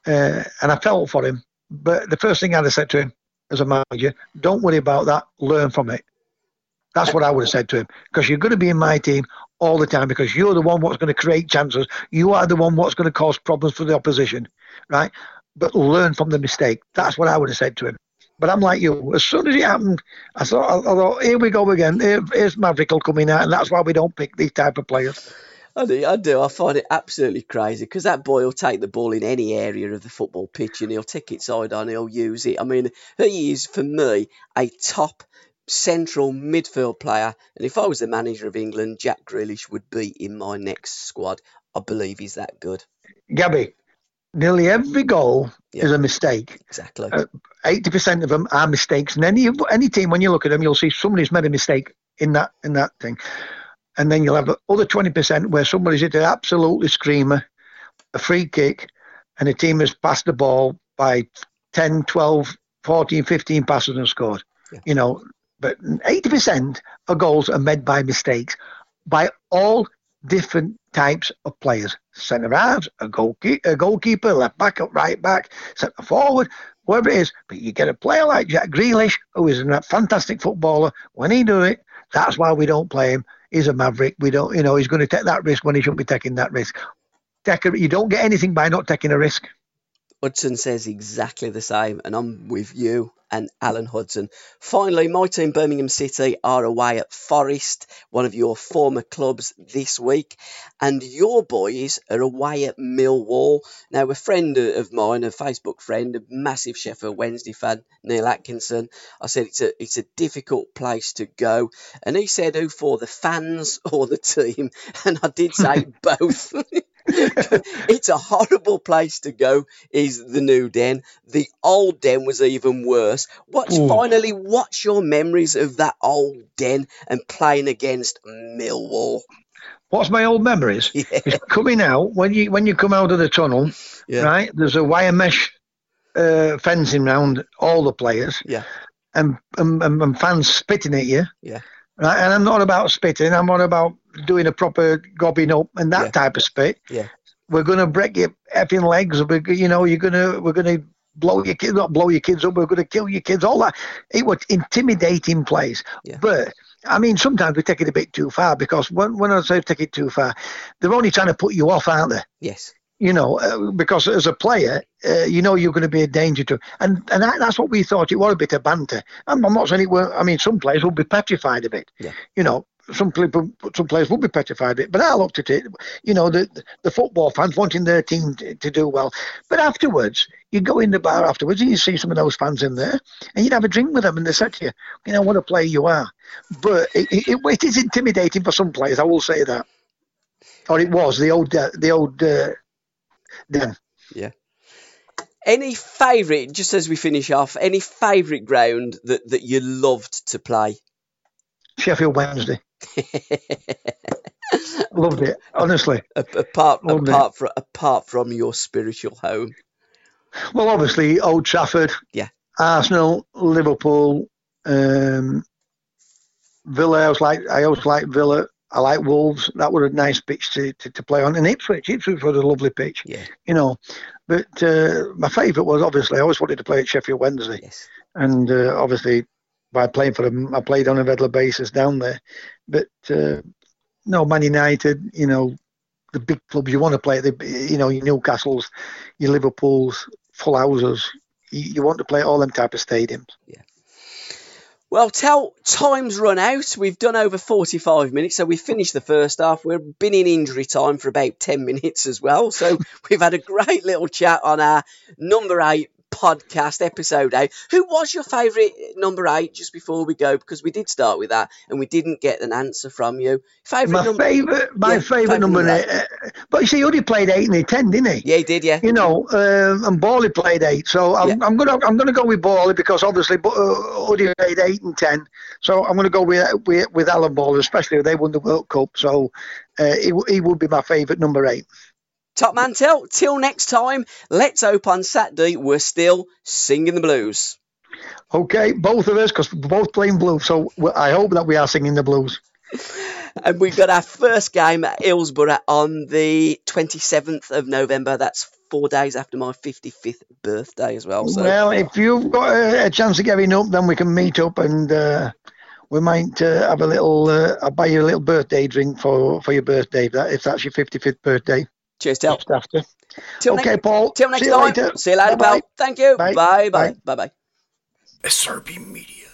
uh, and I felt for him. But the first thing I'd have said to him as a manager, don't worry about that. Learn from it. That's what I would have said to him because you're going to be in my team all the time because you're the one what's going to create chances. You are the one what's going to cause problems for the opposition, right? But learn from the mistake. That's what I would have said to him. But I'm like you. As soon as it happened, I thought, I thought here we go again. Here, here's Maverick coming out, and that's why we don't pick these type of players. I do, I do. I find it absolutely crazy because that boy will take the ball in any area of the football pitch and he'll take it side on, he'll use it. I mean, he is, for me, a top central midfield player. And if I was the manager of England, Jack Grealish would be in my next squad. I believe he's that good. Gabby, nearly every goal Yeah. is a mistake. Exactly. Uh, Eighty percent of them are mistakes, and any any team when you look at them, you'll see somebody's made a mistake in that in that thing, and then you'll have the other twenty percent where somebody's hit an absolutely screamer, a free kick, and a team has passed the ball by 10, 12, 14, 15 passes and scored. Yeah. You know, but eighty percent of goals are made by mistakes by all different types of players. Centre halves, a goalkeeper, a goalkeeper, left back, right back, centre forward, whoever it is. But you get a player like Jack Grealish, who is a fantastic footballer. When he do it, that's why we don't play him. He's a maverick. We don't, you know, he's going to take that risk when he shouldn't be taking that risk. Take a, you don't get anything by not taking a risk. Hudson says exactly the same, and I'm with you and Alan Hudson. Finally, my team, Birmingham City, are away at Forest, one of your former clubs this week, and your boys are away at Millwall. Now, a friend of mine, a Facebook friend, a massive Sheffield Wednesday fan, Neil Atkinson, I said it's a it's a difficult place to go, and he said, "Who for the fans *laughs* or the team?" And I did say *laughs* both. *laughs* *laughs* it's a horrible place to go is the new den the old den was even worse what's Ooh. finally what's your memories of that old den and playing against millwall What's my old memories? *laughs* yeah It's coming out when you when you come out of the tunnel, Yeah. right? There's a wire mesh uh, fencing round all the players, yeah and, and, and and fans spitting at you. Yeah. Right, and I'm not about spitting. I'm not about doing a proper gobbing up and that Yeah. type of spit. Yeah. We're gonna break your effing legs. We're, you know, you're gonna we're gonna blow your kids, not blow your kids up. We're gonna kill your kids. All that. It was intimidating place. Yeah. But I mean, sometimes we take it a bit too far because when when I say take it too far, they're only trying to put you off, aren't they? yes you know, uh, because as a player, uh, you know you're going to be a danger to, and and that, that's what we thought. It was a bit of banter. I'm, I'm not saying it were. I mean, some players will be petrified of it. Yeah. You know, some people, some players will be petrified of it. But I looked at it. You know, the the football fans wanting their team to, to do well. But afterwards, you go in the bar afterwards and you see some of those fans in there, and you'd have a drink with them, and they said to you, you know, what a player you are. But it, it, it is intimidating for some players. I will say that. Or it was the old, uh, the old. Uh, Den. any favourite just as we finish off any favourite ground that that you loved to play Sheffield Wednesday. *laughs* Loved it, honestly. A- apart Loved it. apart from apart from your spiritual home Well, obviously, Old Trafford. Yeah. Arsenal, Liverpool, um, Villa. I was like, I always like Villa. I like Wolves. That was a nice pitch to, to, to play on. And Ipswich, Ipswich was a lovely pitch, yeah you know. But uh, my favourite was obviously I always wanted to play at Sheffield Wednesday, yes and uh, obviously by playing for them, I played on a regular basis down there. But uh, no, Man United, you know, the big clubs you want to play, the you know, your Newcastles, your Liverpools, full houses. You, you want to play at all them type of stadiums. Well, tell time's run out. We've done over 45 minutes, so we've finished the first half. We've been in injury time for about 10 *laughs* minutes as well. So we've had a great little chat on our number eight podcast episode eight. Who was your favourite number eight? Just before we go, because we did start with that and we didn't get an answer from you. Favourite my number? Favourite, my yeah, favourite number. number eight. Uh, but you see, Uddy played eight and he ten, didn't he? Yeah, he did. Yeah. You know, um, and Bally played eight, so I'm, yeah. I'm, gonna I'm gonna go with Bally because obviously uh, Uddy played eight and ten, so I'm gonna go with with, with Alan Ball, especially if they won the World Cup. So uh, he, he would be my favourite number eight. Top man, till till next time. Let's hope on Saturday we're still singing the blues. Okay, both of us, because we're both playing blues. So I hope that we are singing the blues. *laughs* and we've got our first game at Hillsborough on the 27th of November. That's four days after my 55th birthday as well. So. Well, if you've got a, a chance of getting up, then we can meet up and uh, we might uh, have a little. Uh, I'll buy you a little birthday drink for, for your birthday if, that, if that's your 55th birthday. Cheers, Till. Just after. Till okay, next, Paul. Till next See time. Later. See you later, Bye-bye. pal. Thank you. Bye. Bye. Bye. Bye. Bye. SRB Media.